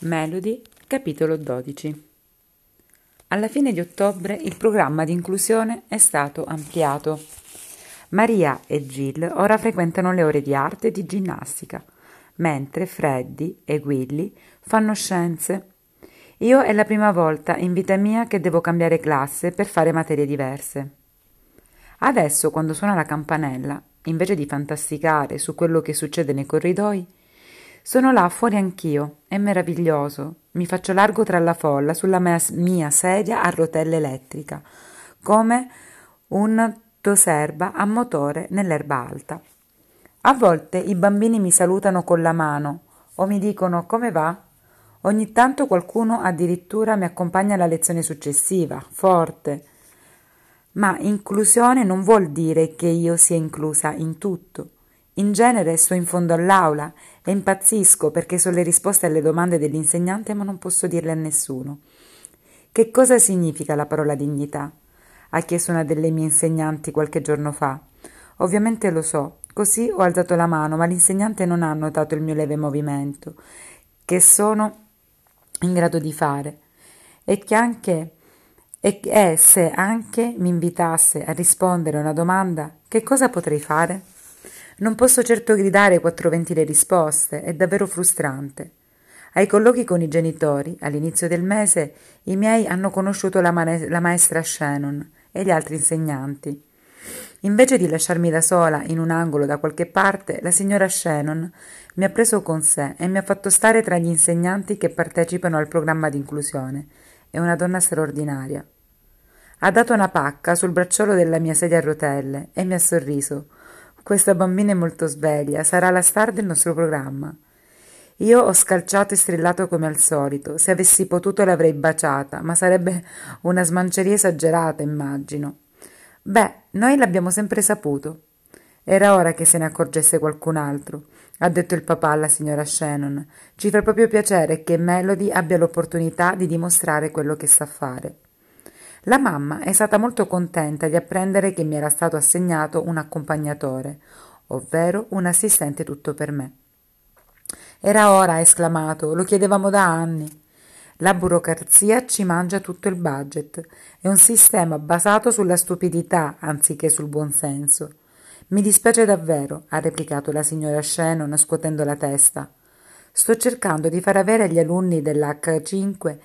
Melody, capitolo 12 Alla fine di ottobre il programma di inclusione è stato ampliato. Maria e Jill ora frequentano le ore di arte e di ginnastica, mentre Freddy e Willy fanno scienze. Io è la prima volta in vita mia che devo cambiare classe per fare materie diverse. Adesso, quando suona la campanella, invece di fantasticare su quello che succede nei corridoi, sono là fuori anch'io, è meraviglioso. Mi faccio largo tra la folla sulla mia sedia a rotella elettrica, come un toserba a motore nell'erba alta. A volte i bambini mi salutano con la mano o mi dicono come va. Ogni tanto qualcuno addirittura mi accompagna alla lezione successiva, forte. Ma inclusione non vuol dire che io sia inclusa in tutto. In genere sto in fondo all'aula e impazzisco perché so le risposte alle domande dell'insegnante ma non posso dirle a nessuno. Che cosa significa la parola dignità? ha chiesto una delle mie insegnanti qualche giorno fa. Ovviamente lo so, così ho alzato la mano, ma l'insegnante non ha notato il mio leve movimento, che sono in grado di fare, e che anche e, e se anche mi invitasse a rispondere a una domanda, che cosa potrei fare? Non posso certo gridare quattro venti le risposte, è davvero frustrante. Ai colloqui con i genitori, all'inizio del mese, i miei hanno conosciuto la, mane- la maestra Shannon e gli altri insegnanti. Invece di lasciarmi da sola in un angolo da qualche parte, la signora Shannon mi ha preso con sé e mi ha fatto stare tra gli insegnanti che partecipano al programma di inclusione. È una donna straordinaria. Ha dato una pacca sul bracciolo della mia sedia a rotelle e mi ha sorriso. Questa bambina è molto sveglia, sarà la star del nostro programma. Io ho scalciato e strillato come al solito. Se avessi potuto l'avrei baciata, ma sarebbe una smanceria esagerata, immagino. Beh, noi l'abbiamo sempre saputo. Era ora che se ne accorgesse qualcun altro, ha detto il papà alla signora Shannon. Ci fa proprio piacere che Melody abbia l'opportunità di dimostrare quello che sa fare. La mamma è stata molto contenta di apprendere che mi era stato assegnato un accompagnatore, ovvero un assistente tutto per me. Era ora, ha esclamato, lo chiedevamo da anni. La burocrazia ci mangia tutto il budget. È un sistema basato sulla stupidità anziché sul buonsenso. Mi dispiace davvero, ha replicato la signora Shannon scuotendo la testa. Sto cercando di far avere agli alunni dell'H5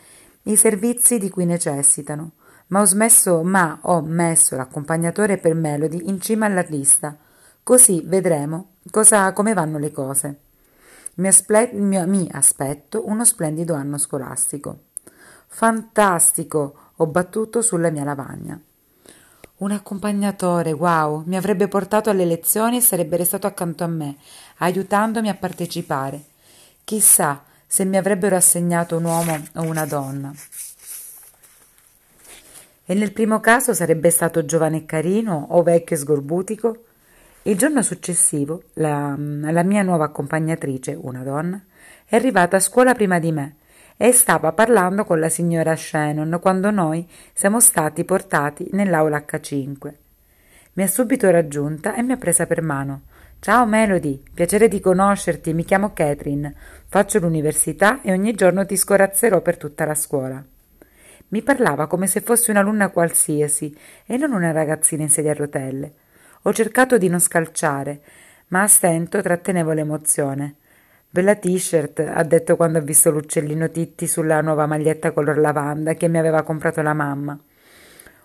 i servizi di cui necessitano ma ho smesso, ma ho messo l'accompagnatore per Melody in cima alla lista. Così vedremo cosa, come vanno le cose. Mi, asple- mi aspetto uno splendido anno scolastico. Fantastico! Ho battuto sulla mia lavagna. Un accompagnatore, wow, mi avrebbe portato alle lezioni e sarebbe restato accanto a me, aiutandomi a partecipare. Chissà se mi avrebbero assegnato un uomo o una donna e nel primo caso sarebbe stato giovane e carino o vecchio e sgorbutico? Il giorno successivo la, la mia nuova accompagnatrice, una donna, è arrivata a scuola prima di me e stava parlando con la signora Shannon quando noi siamo stati portati nell'aula H5. Mi ha subito raggiunta e mi ha presa per mano. Ciao Melody, piacere di conoscerti, mi chiamo Catherine, faccio l'università e ogni giorno ti scorazzerò per tutta la scuola. Mi parlava come se fossi un'alunna qualsiasi e non una ragazzina in sedia a rotelle. Ho cercato di non scalciare, ma a stento trattenevo l'emozione. Bella t-shirt, ha detto quando ha visto l'uccellino Titti sulla nuova maglietta color lavanda che mi aveva comprato la mamma.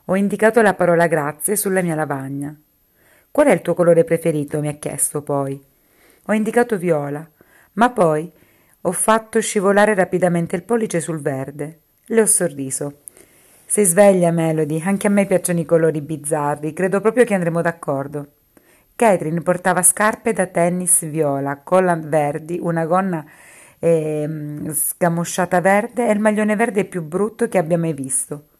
Ho indicato la parola grazie sulla mia lavagna. Qual è il tuo colore preferito? mi ha chiesto poi. Ho indicato viola, ma poi ho fatto scivolare rapidamente il pollice sul verde. Le ho sorriso. Sei sveglia, Melody, anche a me piacciono i colori bizzarri, credo proprio che andremo d'accordo. Catherine portava scarpe da tennis viola, collant verdi, una gonna eh, scamosciata verde e il maglione verde più brutto che abbia mai visto.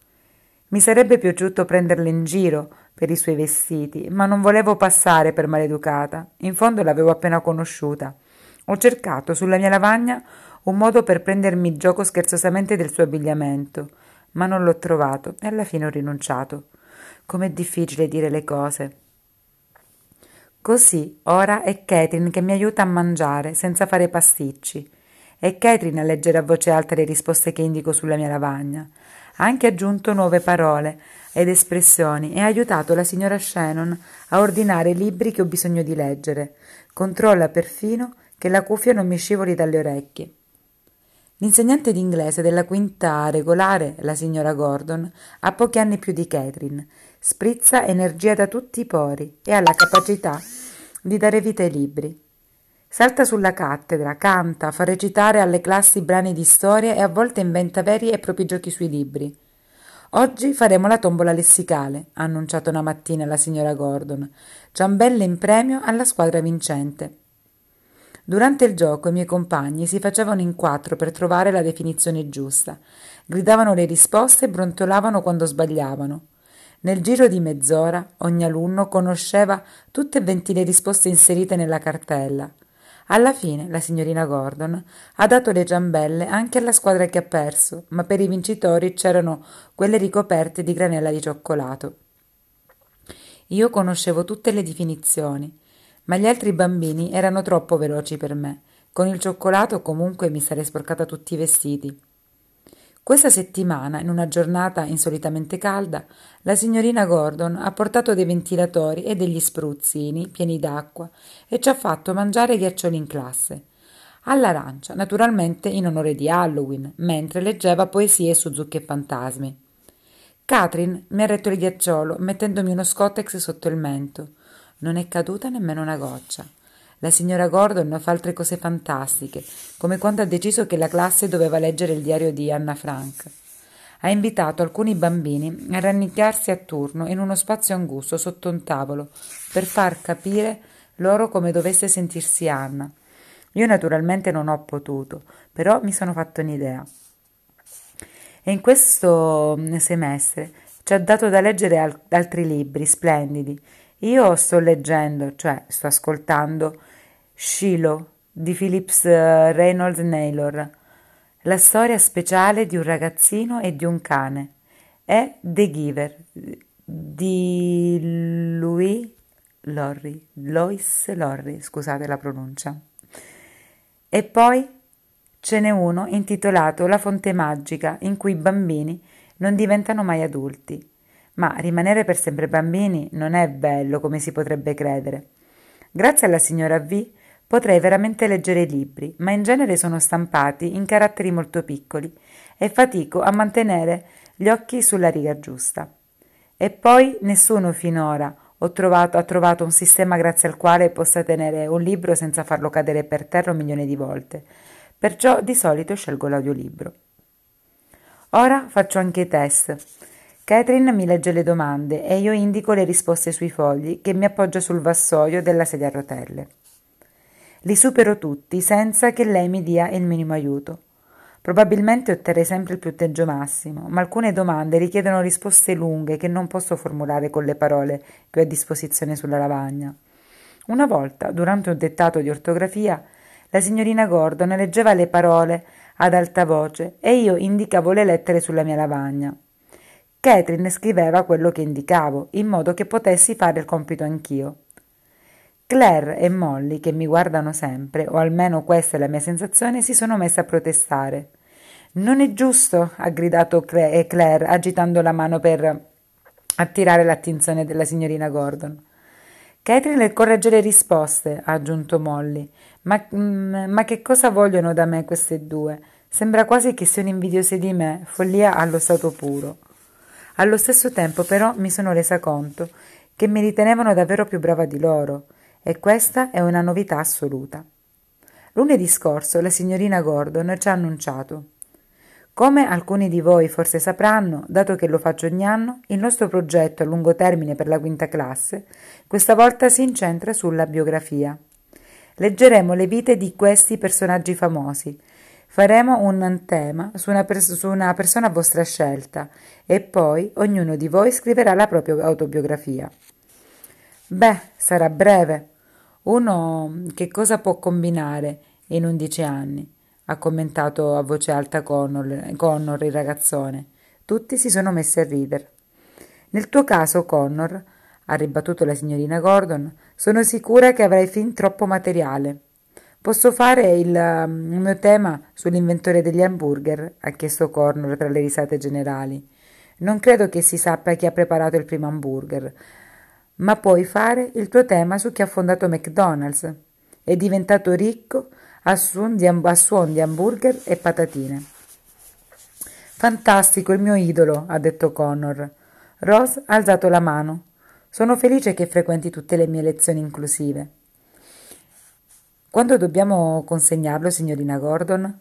Mi sarebbe piaciuto prenderla in giro per i suoi vestiti, ma non volevo passare per maleducata. In fondo l'avevo appena conosciuta. Ho cercato sulla mia lavagna un modo per prendermi gioco scherzosamente del suo abbigliamento, ma non l'ho trovato e alla fine ho rinunciato. Com'è difficile dire le cose. Così ora è Catherine che mi aiuta a mangiare senza fare pasticci È Catherine a leggere a voce alta le risposte che indico sulla mia lavagna. Ha anche aggiunto nuove parole ed espressioni e ha aiutato la signora Shannon a ordinare i libri che ho bisogno di leggere. Controlla perfino che la cuffia non mi scivoli dalle orecchie. L'insegnante d'inglese della quinta regolare, la signora Gordon, ha pochi anni più di Catherine, sprizza energia da tutti i pori e ha la capacità di dare vita ai libri. Salta sulla cattedra, canta, fa recitare alle classi brani di storia e a volte inventa veri e propri giochi sui libri. Oggi faremo la tombola lessicale, ha annunciato una mattina la signora Gordon. Ciambelle in premio alla squadra vincente. Durante il gioco i miei compagni si facevano in quattro per trovare la definizione giusta, gridavano le risposte e brontolavano quando sbagliavano. Nel giro di mezz'ora ogni alunno conosceva tutte e venti le risposte inserite nella cartella. Alla fine la signorina Gordon ha dato le ciambelle anche alla squadra che ha perso, ma per i vincitori c'erano quelle ricoperte di granella di cioccolato. Io conoscevo tutte le definizioni ma gli altri bambini erano troppo veloci per me. Con il cioccolato comunque mi sarei sporcata tutti i vestiti. Questa settimana, in una giornata insolitamente calda, la signorina Gordon ha portato dei ventilatori e degli spruzzini pieni d'acqua e ci ha fatto mangiare ghiaccioli in classe. All'arancia, naturalmente in onore di Halloween, mentre leggeva poesie su zucche e fantasmi. Catherine mi ha retto il ghiacciolo mettendomi uno scottex sotto il mento. Non è caduta nemmeno una goccia. La signora Gordon fa altre cose fantastiche, come quando ha deciso che la classe doveva leggere il diario di Anna Frank. Ha invitato alcuni bambini a rannicchiarsi a turno in uno spazio angusto sotto un tavolo per far capire loro come dovesse sentirsi Anna. Io naturalmente non ho potuto, però mi sono fatto un'idea. E in questo semestre ci ha dato da leggere al- altri libri splendidi io sto leggendo, cioè sto ascoltando Shiloh di Phillips eh, Reynolds Naylor, la storia speciale di un ragazzino e di un cane. È The Giver di Louis Lorry, Lois Lorry, scusate la pronuncia. E poi ce n'è uno intitolato La fonte magica, in cui i bambini non diventano mai adulti. Ma rimanere per sempre bambini non è bello come si potrebbe credere. Grazie alla signora V potrei veramente leggere i libri, ma in genere sono stampati in caratteri molto piccoli e fatico a mantenere gli occhi sulla riga giusta. E poi nessuno finora trovato, ha trovato un sistema grazie al quale possa tenere un libro senza farlo cadere per terra un milione di volte. Perciò di solito scelgo l'audiolibro. Ora faccio anche i test. Catherine mi legge le domande e io indico le risposte sui fogli che mi appoggio sul vassoio della sedia a rotelle. Li supero tutti senza che lei mi dia il minimo aiuto. Probabilmente otterrei sempre il punteggio massimo, ma alcune domande richiedono risposte lunghe che non posso formulare con le parole che ho a disposizione sulla lavagna. Una volta, durante un dettato di ortografia, la signorina Gordon leggeva le parole ad alta voce e io indicavo le lettere sulla mia lavagna. Catherine scriveva quello che indicavo, in modo che potessi fare il compito anch'io. Claire e Molly, che mi guardano sempre, o almeno questa è la mia sensazione, si sono messe a protestare. Non è giusto, ha gridato Claire, agitando la mano per attirare l'attenzione della signorina Gordon. Catherine corregge le risposte, ha aggiunto Molly. Ma, mm, ma che cosa vogliono da me queste due? Sembra quasi che siano invidiose di me, follia allo stato puro. Allo stesso tempo però mi sono resa conto che mi ritenevano davvero più brava di loro, e questa è una novità assoluta. Lunedì scorso la signorina Gordon ci ha annunciato come alcuni di voi forse sapranno, dato che lo faccio ogni anno, il nostro progetto a lungo termine per la quinta classe questa volta si incentra sulla biografia. Leggeremo le vite di questi personaggi famosi, Faremo un tema su una, pers- su una persona a vostra scelta e poi ognuno di voi scriverà la propria autobiografia. Beh, sarà breve. Uno che cosa può combinare in undici anni? ha commentato a voce alta Connor, Connor, il ragazzone. Tutti si sono messi a ridere. Nel tuo caso, Connor, ha ribattuto la signorina Gordon, sono sicura che avrai fin troppo materiale. Posso fare il, il mio tema sull'inventore degli hamburger? ha chiesto Cornor tra le risate generali. Non credo che si sappia chi ha preparato il primo hamburger, ma puoi fare il tuo tema su chi ha fondato McDonald's. È diventato ricco a suon di, a suon di hamburger e patatine. Fantastico, il mio idolo, ha detto Connor. Rose ha alzato la mano. Sono felice che frequenti tutte le mie lezioni inclusive. Quando dobbiamo consegnarlo, signorina Gordon?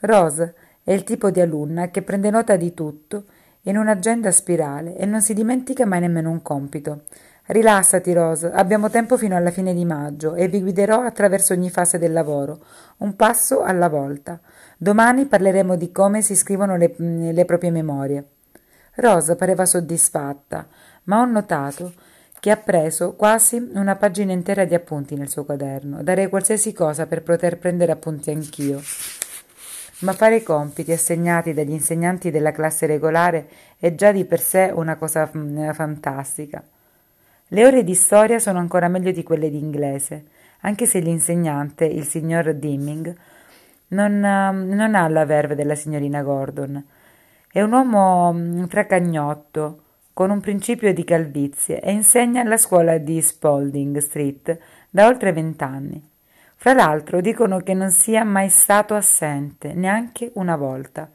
Rose è il tipo di alunna che prende nota di tutto in un'agenda spirale e non si dimentica mai nemmeno un compito. Rilassati, Rose, abbiamo tempo fino alla fine di maggio e vi guiderò attraverso ogni fase del lavoro, un passo alla volta. Domani parleremo di come si scrivono le, le proprie memorie. Rose pareva soddisfatta, ma ho notato che ha preso quasi una pagina intera di appunti nel suo quaderno. Darei qualsiasi cosa per poter prendere appunti anch'io. Ma fare i compiti assegnati dagli insegnanti della classe regolare è già di per sé una cosa fantastica. Le ore di storia sono ancora meglio di quelle di inglese, anche se l'insegnante, il signor Dimming, non, non ha la verve della signorina Gordon. È un uomo mm, tracagnotto, con un principio di calvizie, e insegna alla scuola di Spalding Street da oltre vent'anni. Fra l'altro dicono che non sia mai stato assente, neanche una volta.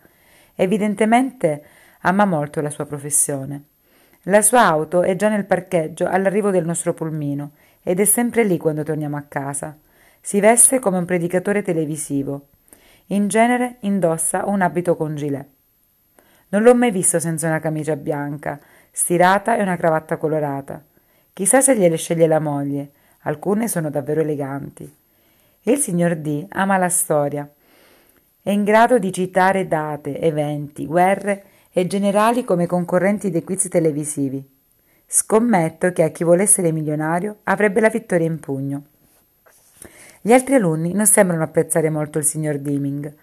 Evidentemente ama molto la sua professione. La sua auto è già nel parcheggio all'arrivo del nostro pulmino ed è sempre lì quando torniamo a casa. Si veste come un predicatore televisivo. In genere indossa un abito con gilet. Non l'ho mai visto senza una camicia bianca, stirata e una cravatta colorata. Chissà se gliele sceglie la moglie. Alcune sono davvero eleganti. Il signor D ama la storia. È in grado di citare date, eventi, guerre e generali come concorrenti dei quiz televisivi. Scommetto che a chi vuole essere milionario avrebbe la vittoria in pugno. Gli altri alunni non sembrano apprezzare molto il signor Dimming.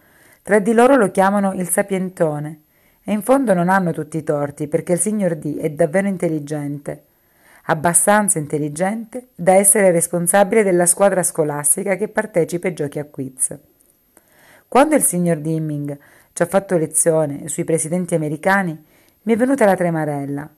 Tra di loro lo chiamano il sapientone e in fondo non hanno tutti i torti perché il signor D è davvero intelligente, abbastanza intelligente da essere responsabile della squadra scolastica che partecipa ai giochi a quiz. Quando il signor Dimming ci ha fatto lezione sui presidenti americani, mi è venuta la tremarella.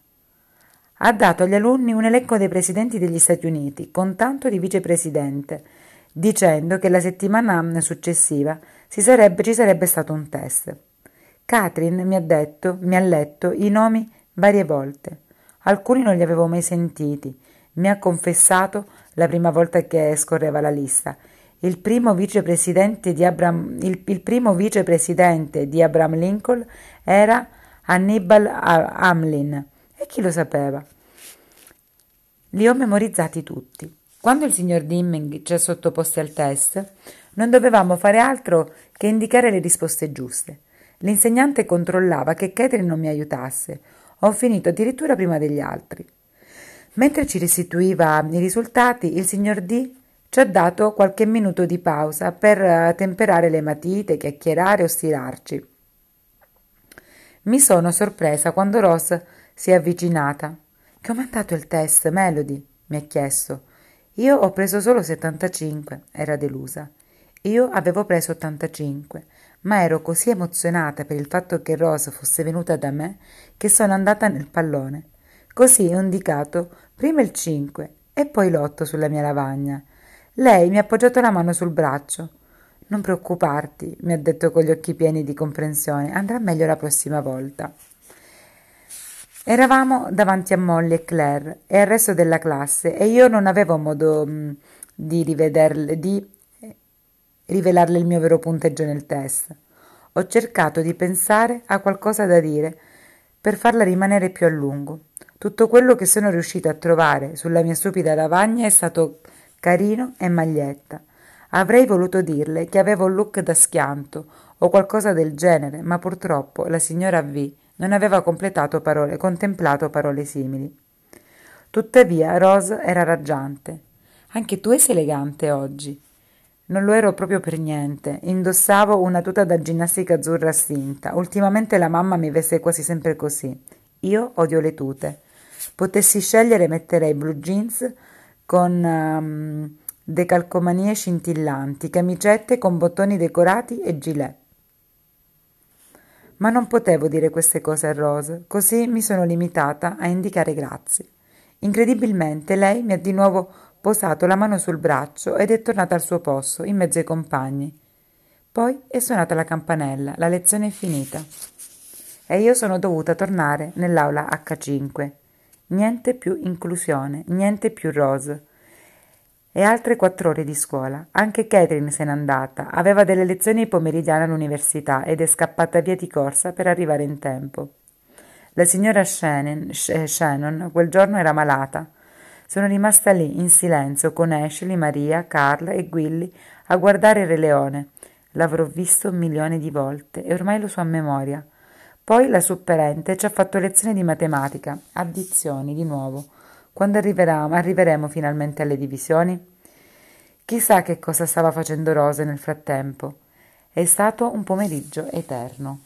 Ha dato agli alunni un elenco dei presidenti degli Stati Uniti, con tanto di vicepresidente, dicendo che la settimana successiva sarebbe, ci sarebbe stato un test. Catherine mi ha detto, mi ha letto i nomi varie volte. Alcuni non li avevo mai sentiti. Mi ha confessato la prima volta che scorreva la lista il primo vicepresidente di Abraham, il, il primo vicepresidente di Abraham Lincoln era Hannibal Hamlin. E chi lo sapeva? Li ho memorizzati tutti. Quando il signor Dimming ci ha sottoposti al test, non dovevamo fare altro che indicare le risposte giuste. L'insegnante controllava che Catherine non mi aiutasse. Ho finito addirittura prima degli altri. Mentre ci restituiva i risultati, il signor D ci ha dato qualche minuto di pausa per eh, temperare le matite, chiacchierare o stirarci. Mi sono sorpresa quando Rose si è avvicinata. Che ho mandato il test, Melody? mi ha chiesto. Io ho preso solo 75, era delusa. Io avevo preso 85, ma ero così emozionata per il fatto che Rose fosse venuta da me che sono andata nel pallone. Così ho indicato prima il 5 e poi l'8 sulla mia lavagna lei mi ha appoggiato la mano sul braccio. Non preoccuparti, mi ha detto con gli occhi pieni di comprensione, andrà meglio la prossima volta. Eravamo davanti a Molly e Claire e al resto della classe e io non avevo modo mh, mm, di, rivederle, di rivelarle il mio vero punteggio nel test. Ho cercato di pensare a qualcosa da dire per farla rimanere più a lungo. Tutto quello che sono riuscita a trovare sulla mia stupida lavagna è stato carino e maglietta. Avrei voluto dirle che avevo un look da schianto o qualcosa del genere, ma purtroppo la signora V non aveva parole, contemplato parole simili. Tuttavia Rose era raggiante. Anche tu sei elegante oggi. Non lo ero proprio per niente. Indossavo una tuta da ginnastica azzurra stinta. Ultimamente la mamma mi veste quasi sempre così. Io odio le tute. Potessi scegliere metterei blue jeans con um, decalcomanie scintillanti, camicette con bottoni decorati e gilet. Ma non potevo dire queste cose a Rose, così mi sono limitata a indicare grazie. Incredibilmente lei mi ha di nuovo posato la mano sul braccio ed è tornata al suo posto, in mezzo ai compagni. Poi è suonata la campanella, la lezione è finita. E io sono dovuta tornare nell'aula H5. Niente più inclusione, niente più Rose. E altre quattro ore di scuola. Anche Catherine se n'è andata. Aveva delle lezioni pomeridiane all'università ed è scappata via di corsa per arrivare in tempo. La signora Shannon, Shannon quel giorno era malata. Sono rimasta lì, in silenzio, con Ashley, Maria, Carla e Willy, a guardare Re Leone. L'avrò visto un milione di volte e ormai lo so a memoria. Poi la supperente ci ha fatto lezioni di matematica, addizioni di nuovo. Quando arriveremo finalmente alle divisioni? Chissà che cosa stava facendo Rose nel frattempo. È stato un pomeriggio eterno.